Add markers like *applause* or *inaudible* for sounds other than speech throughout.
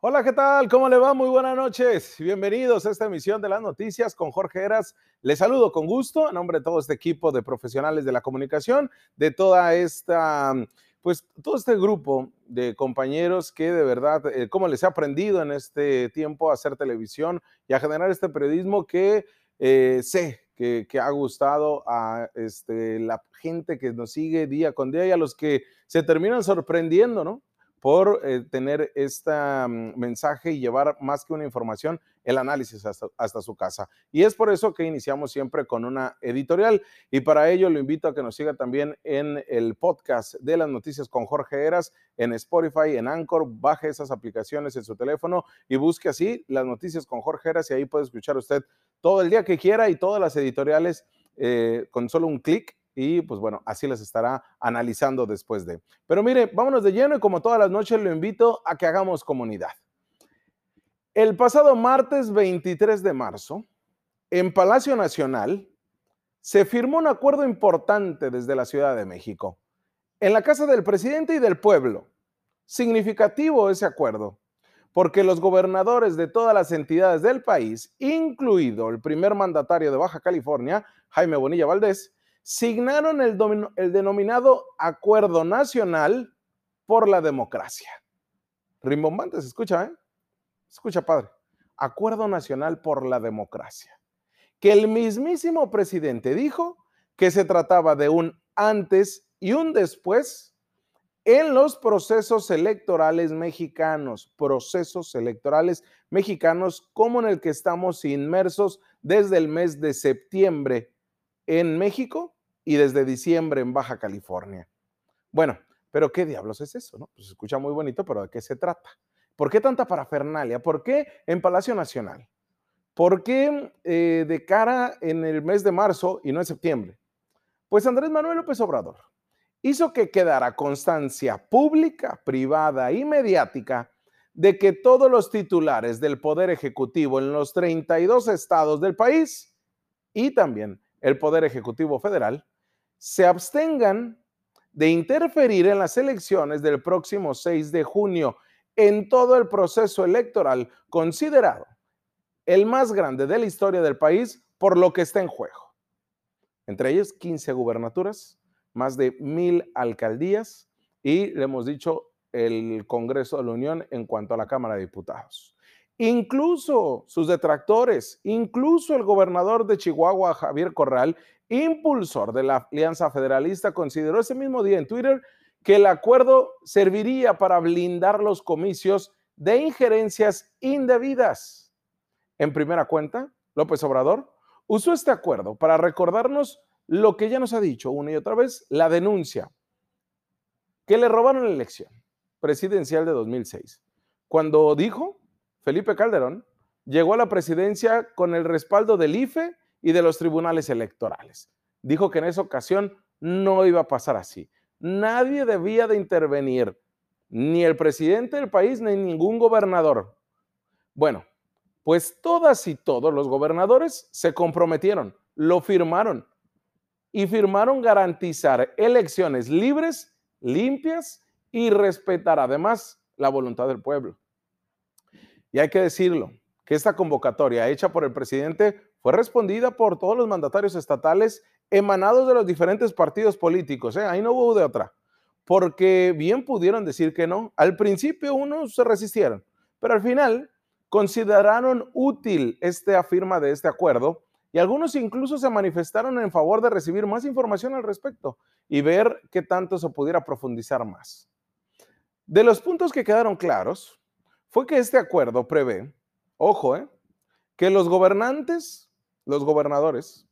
Hola, ¿qué tal? ¿Cómo le va? Muy buenas noches. Bienvenidos a esta emisión de las noticias con Jorge Heras. Les saludo con gusto en nombre de todo este equipo de profesionales de la comunicación, de toda esta, pues todo este grupo de compañeros que de verdad, eh, cómo les he aprendido en este tiempo a hacer televisión y a generar este periodismo que eh, sé que, que, ha gustado a este, la gente que nos sigue día con día y a los que se terminan sorprendiendo, ¿no? Por eh, tener este mensaje y llevar más que una información, el análisis hasta, su casa. Y es por eso que iniciamos siempre con una editorial. Y para ello lo invito a que nos siga también en el podcast de las noticias con Jorge Eras, en Spotify, en Anchor. Baje esas aplicaciones en su teléfono y busque así las noticias con Jorge Eras y ahí puede escuchar usted todo el día que quiera y todas las editoriales eh, con solo un clic y pues bueno, así les estará analizando después de. Pero mire, vámonos de lleno y como todas las noches lo invito a que hagamos comunidad. El pasado martes 23 de marzo, en Palacio Nacional, se firmó un acuerdo importante desde la Ciudad de México, en la casa del presidente y del pueblo. Significativo ese acuerdo, porque los gobernadores de todas las entidades del país, incluido el primer mandatario de Baja California, Jaime Bonilla Valdés, signaron el, denominado Acuerdo Nacional por la Democracia. Rimbombante, se escucha, ¿eh? escucha, padre. Acuerdo Nacional por la Democracia. Que el mismísimo presidente dijo que se trataba de un antes y un después en los procesos electorales mexicanos, procesos electorales mexicanos como en el que estamos inmersos desde el mes de septiembre en México y desde diciembre en Baja California. Bueno, pero ¿qué diablos es eso? No? Pues se escucha muy bonito, pero ¿de qué se trata? ¿Por qué tanta parafernalia? ¿Por qué en Palacio Nacional? ¿Por qué eh, de cara en el mes de marzo y no en septiembre? Pues Andrés Manuel López Obrador hizo que quedara constancia pública, privada y mediática de que todos los titulares del Poder Ejecutivo en los 32 estados del país y también el Poder Ejecutivo Federal se abstengan de interferir en las elecciones del próximo 6 de junio en todo el proceso electoral considerado el más grande de la historia del país por lo que está en juego. Entre ellos 15 gubernaturas, más de mil alcaldías y le hemos dicho el Congreso de la Unión en cuanto a la Cámara de Diputados. Incluso sus detractores, incluso el gobernador de Chihuahua, Javier Corral, impulsor de la Alianza Federalista, consideró ese mismo día en Twitter que el acuerdo serviría para blindar los comicios de injerencias indebidas. En primera cuenta, López Obrador usó este acuerdo para recordarnos lo que ya nos ha dicho una y otra vez, la denuncia que le robaron la elección presidencial de 2006, cuando dijo Felipe Calderón llegó a la presidencia con el respaldo del IFE y de los tribunales electorales. Dijo que en esa ocasión no iba a pasar así. Nadie debía de intervenir, ni el presidente del país, ni ningún gobernador. Bueno, pues todas y todos los gobernadores se comprometieron, lo firmaron y firmaron garantizar elecciones libres, limpias y respetar además la voluntad del pueblo. Y hay que decirlo, que esta convocatoria hecha por el presidente fue respondida por todos los mandatarios estatales emanados de los diferentes partidos políticos. ¿eh? Ahí no hubo de otra. Porque bien pudieron decir que no. Al principio unos se resistieron, pero al final consideraron útil esta firma de este acuerdo y algunos incluso se manifestaron en favor de recibir más información al respecto y ver qué tanto se pudiera profundizar más. De los puntos que quedaron claros fue que este acuerdo prevé, ojo, ¿eh? que los gobernantes los gobernadores,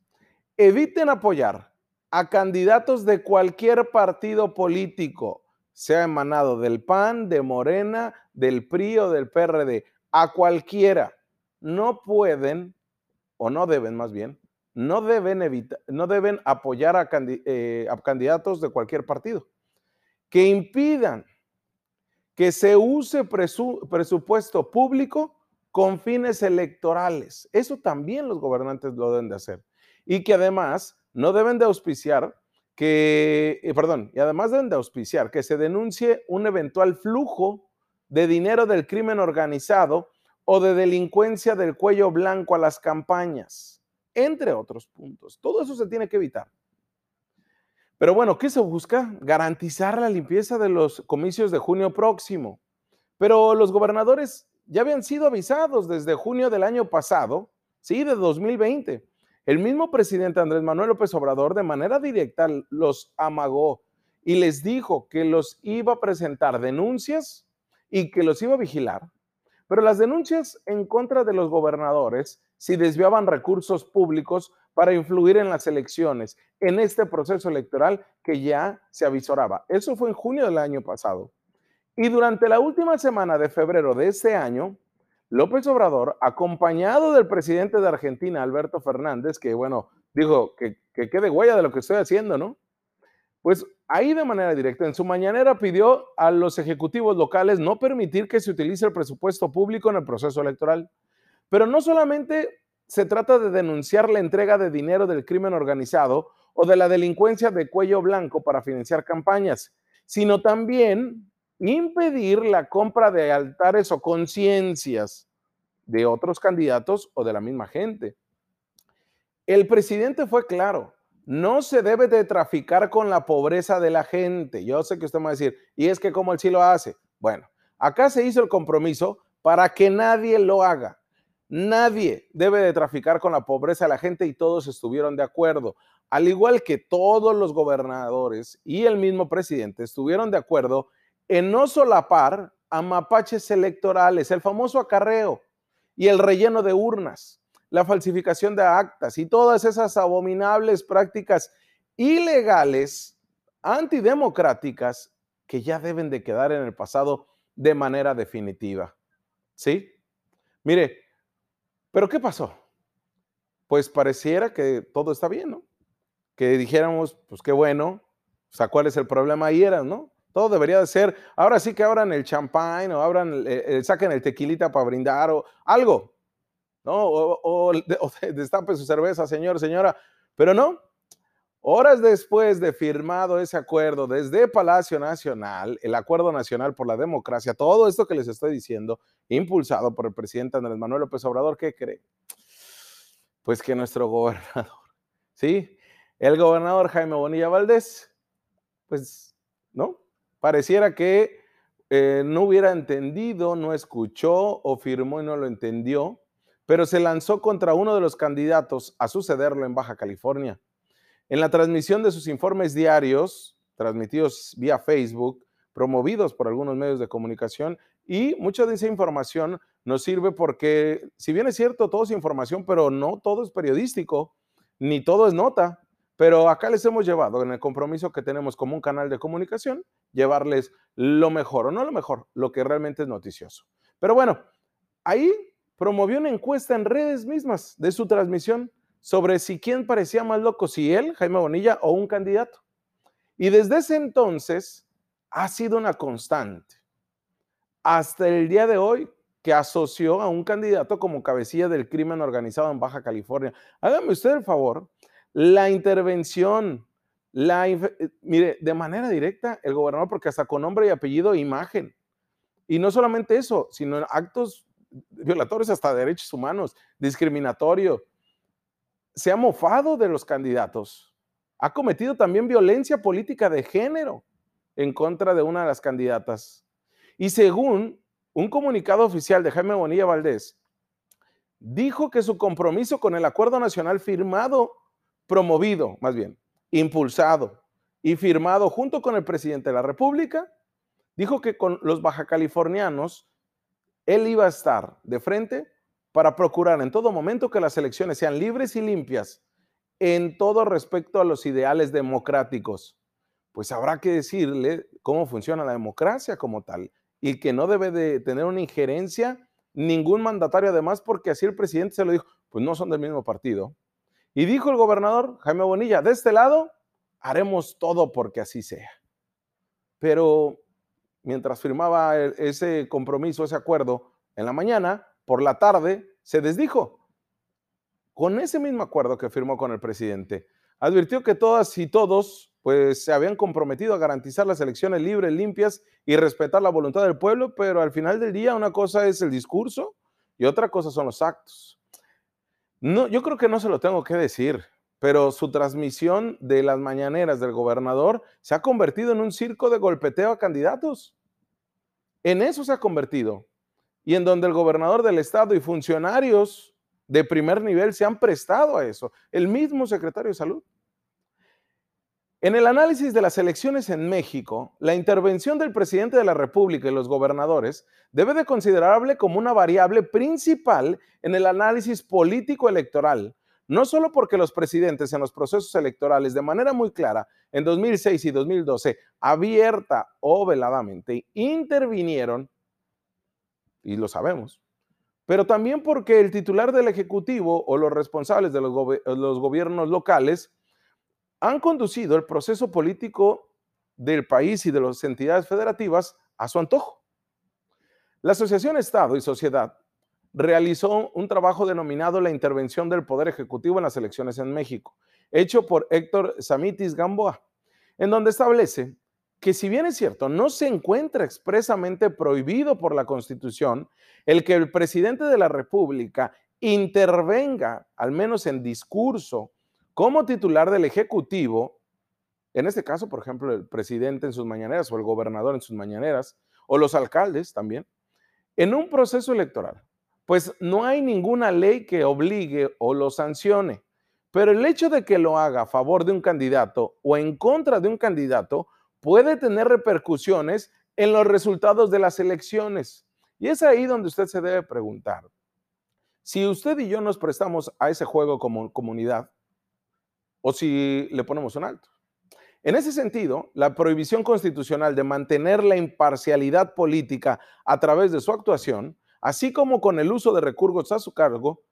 eviten apoyar a candidatos de cualquier partido político, sea emanado del PAN, de Morena, del PRI o del PRD, a cualquiera. No pueden, o no deben más bien, no deben, no deben apoyar a, eh, a candidatos de cualquier partido. Que impidan que se use presupuesto público con fines electorales. Eso también los gobernantes lo deben de hacer. Y que además no deben de auspiciar que, eh, perdón, y además deben de auspiciar que se denuncie un eventual flujo de dinero del crimen organizado o de delincuencia del cuello blanco a las campañas, entre otros puntos. Todo eso se tiene que evitar. Pero bueno, ¿qué se busca? Garantizar la limpieza de los comicios de junio próximo. Pero los gobernadores ya habían sido avisados desde junio del año pasado, sí, de 2020. El mismo presidente Andrés Manuel López Obrador de manera directa los amagó y les dijo que los iba a presentar denuncias y que los iba a vigilar. Pero las denuncias en contra de los gobernadores, si desviaban recursos públicos para influir en las elecciones, en este proceso electoral que ya se avisoraba. Eso fue en junio del año pasado. Y durante la última semana de febrero de este año, López Obrador, acompañado del presidente de Argentina, Alberto Fernández, que bueno, dijo que, que quede huella de lo que estoy haciendo, ¿no? Pues ahí de manera directa, en su mañanera pidió a los ejecutivos locales no permitir que se utilice el presupuesto público en el proceso electoral. Pero no solamente se trata de denunciar la entrega de dinero del crimen organizado o de la delincuencia de cuello blanco para financiar campañas, sino también impedir la compra de altares o conciencias de otros candidatos o de la misma gente. El presidente fue claro, no se debe de traficar con la pobreza de la gente. Yo sé que usted me va a decir, y es que como él sí hace. Bueno, acá se hizo el compromiso para que nadie lo haga. Nadie debe de traficar con la pobreza de la gente y todos estuvieron de acuerdo. Al igual que todos los gobernadores y el mismo presidente estuvieron de acuerdo en no solapar a mapaches electorales, el famoso acarreo y el relleno de urnas, la falsificación de actas y todas esas abominables prácticas ilegales, antidemocráticas, que ya deben de quedar en el pasado de manera definitiva. ¿Sí? Mire, pero ¿qué pasó? Pues pareciera que todo está bien, ¿no? Que dijéramos, pues qué bueno, o sea, ¿cuál es el problema ahí era, no? Todo debería de ser, ahora sí que abran el champán o abran, saquen el tequilita para brindar o algo, ¿no? O, o, *laughs* destape su cerveza, señor, señora. Pero no, horas después de firmado ese acuerdo desde Palacio Nacional, el Acuerdo Nacional por la Democracia, todo esto que les estoy diciendo, impulsado por el presidente Andrés Manuel López Obrador, ¿qué cree? Pues que nuestro *laughs* gobernador, ¿sí? El gobernador Jaime Bonilla Valdés, pues, ¿no? Pareciera que eh, no hubiera entendido, no escuchó o firmó y no lo entendió, pero se lanzó contra uno de los candidatos a sucederlo en Baja California. En la transmisión de sus informes diarios, transmitidos vía Facebook, promovidos por algunos medios de comunicación, y mucha de esa información nos sirve porque, si bien es cierto, todo es información, pero no todo es periodístico, ni todo es nota. Pero acá les hemos llevado en el compromiso que tenemos como un canal de comunicación, llevarles lo mejor, o no lo mejor, lo que realmente es noticioso. Pero bueno, ahí promovió una encuesta en redes mismas de su transmisión sobre si quién parecía más loco, si él, Jaime Bonilla, o un candidato. Y desde ese entonces ha sido una constante. Hasta el día de hoy, que asoció a un candidato como cabecilla del crimen organizado en Baja California. Hágame usted el favor la intervención, la, eh, mire, de manera directa, el gobernador, porque hasta con nombre y apellido e imagen. Y no solamente eso, sino actos violatorios hasta derechos humanos, discriminatorio. Se ha mofado de los candidatos. Ha cometido también violencia política de género en contra de una de las candidatas. Y según un comunicado oficial de Jaime Bonilla Valdés, dijo que su compromiso con el acuerdo nacional firmado promovido, más bien, impulsado y firmado junto con el presidente de la República, dijo que con los baja californianos él iba a estar de frente para procurar en todo momento que las elecciones sean libres y limpias en todo respecto a los ideales democráticos. Pues habrá que decirle cómo funciona la democracia como tal y que no debe de tener una injerencia ningún mandatario además porque así el presidente se lo dijo, pues no son del mismo partido. Y dijo el gobernador Jaime Bonilla, de este lado haremos todo porque así sea. Pero mientras firmaba e, ese compromiso, ese acuerdo en la mañana, por la tarde se desdijo. Con ese mismo acuerdo que firmó con el presidente, advirtió que todas y todos pues se habían comprometido a garantizar las elecciones libres, limpias y respetar la voluntad del pueblo, pero al final del día una cosa es el discurso y otra cosa son los actos. No, yo creo que no se lo tengo que decir, pero su transmisión de las mañaneras del gobernador se ha convertido en un circo de golpeteo a candidatos. En eso se ha convertido. Y en donde el gobernador del estado y funcionarios de primer nivel se han prestado a eso. El mismo secretario de salud. En el análisis de las elecciones en México, la intervención del presidente de la República y los gobernadores debe de considerable como una variable principal en el análisis político electoral, no solo porque los presidentes en los procesos electorales de manera muy clara en 2006 y 2012, abierta o veladamente, intervinieron, y lo sabemos, pero también porque el titular del Ejecutivo o los responsables de los gobiernos locales han conducido el proceso político del país y de las entidades federativas a su antojo. La Asociación Estado y Sociedad realizó un trabajo denominado La intervención del Poder Ejecutivo en las elecciones en México, hecho por Héctor Samitis Gamboa, en donde establece que si bien es cierto, no se encuentra expresamente prohibido por la Constitución el que el presidente de la República intervenga, al menos en discurso, como titular del Ejecutivo, en este caso, por ejemplo, el presidente en sus mañaneras o el gobernador en sus mañaneras, o los alcaldes también, en un proceso electoral, pues no hay ninguna ley que obligue o lo sancione. Pero el hecho de que lo haga a favor de un candidato o en contra de un candidato puede tener repercusiones en los resultados de las elecciones. Y es ahí donde usted se debe preguntar, si usted y yo nos prestamos a ese juego como comunidad, o si le ponemos un alto. En ese sentido, la prohibición constitucional de mantener la imparcialidad política a través de su actuación, así como con el uso de recursos a su cargo,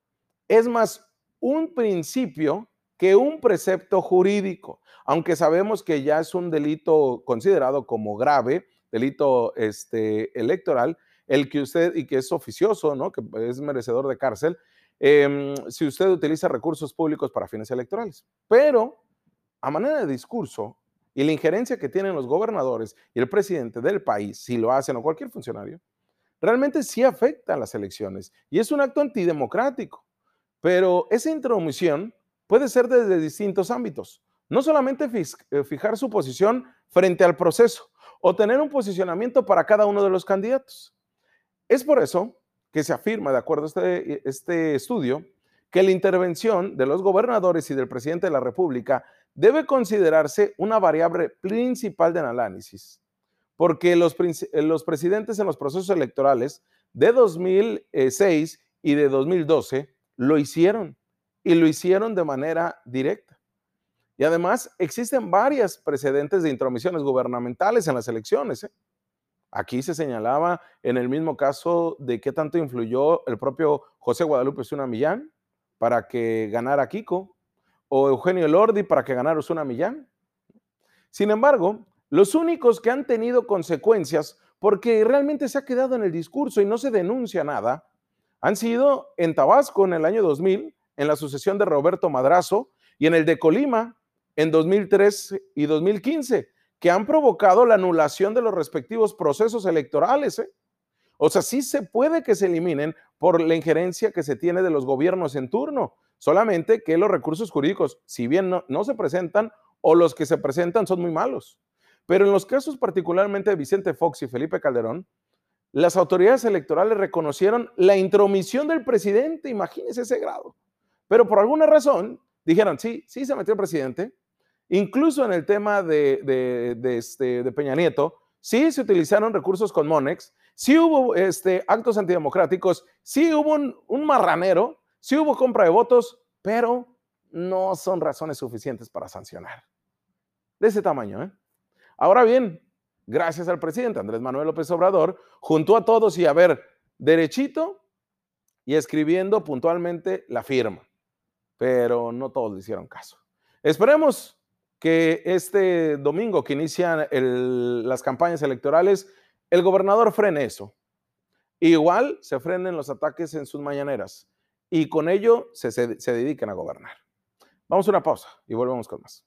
es más un principio que un precepto jurídico, aunque sabemos que ya es un delito considerado como grave, delito este, electoral, el que usted, y que es oficioso, ¿no? que es merecedor de cárcel, Em, si usted utiliza recursos públicos para fines electorales. Pero a manera de discurso y la injerencia que tienen los gobernadores y el presidente del país, si lo hacen o cualquier funcionario, realmente sí afecta a las elecciones y es un acto antidemocrático. Pero esa intromisión puede ser desde distintos ámbitos. No solamente eh, fijar su posición frente al proceso o tener un posicionamiento para cada uno de los candidatos. Es por eso que se afirma, de acuerdo a este, este estudio, que la intervención de los gobernadores y del presidente de la República debe considerarse una variable principal del análisis, porque los, presidentes en los procesos electorales de 2006 y de 2012 lo hicieron y lo hicieron de manera directa. Y además existen varias precedentes de intromisiones gubernamentales en las elecciones. ¿eh? Aquí se señalaba en el mismo caso de qué tanto influyó el propio José Guadalupe Zuna Millán para que ganara Kiko o Eugenio Lordi para que ganara Osuna Millán. Sin embargo, los únicos que han tenido consecuencias porque realmente se ha quedado en el discurso y no se denuncia nada, han sido en Tabasco en el año 2000, en la sucesión de Roberto Madrazo, y en el de Colima en 2003 y 2015, que han provocado la anulación de los respectivos procesos electorales. ¿eh? O sea, sí se puede que se eliminen por la injerencia que se tiene de los gobiernos en turno, solamente que los recursos jurídicos, si bien no, se presentan o los que se presentan son muy malos. Pero en los casos particularmente de Vicente Fox y Felipe Calderón, las autoridades electorales reconocieron la intromisión del presidente, imagínense ese grado. Pero por alguna razón dijeron, sí, sí se metió el presidente, Incluso en el tema de, este, de Peña Nieto, sí se utilizaron recursos con Monex, sí hubo este, actos antidemocráticos, sí hubo un, marranero, sí hubo compra de votos, pero no son razones suficientes para sancionar. De ese tamaño, ¿eh? Ahora bien, gracias al presidente Andrés Manuel López Obrador, juntó a todos y a ver, derechito y escribiendo puntualmente la firma. Pero no todos le hicieron caso. Esperemos que este domingo que inician las campañas electorales, el gobernador frene eso. Igual se frenen los ataques en sus mañaneras y con ello se, se dediquen a gobernar. Vamos a una pausa y volvemos con más.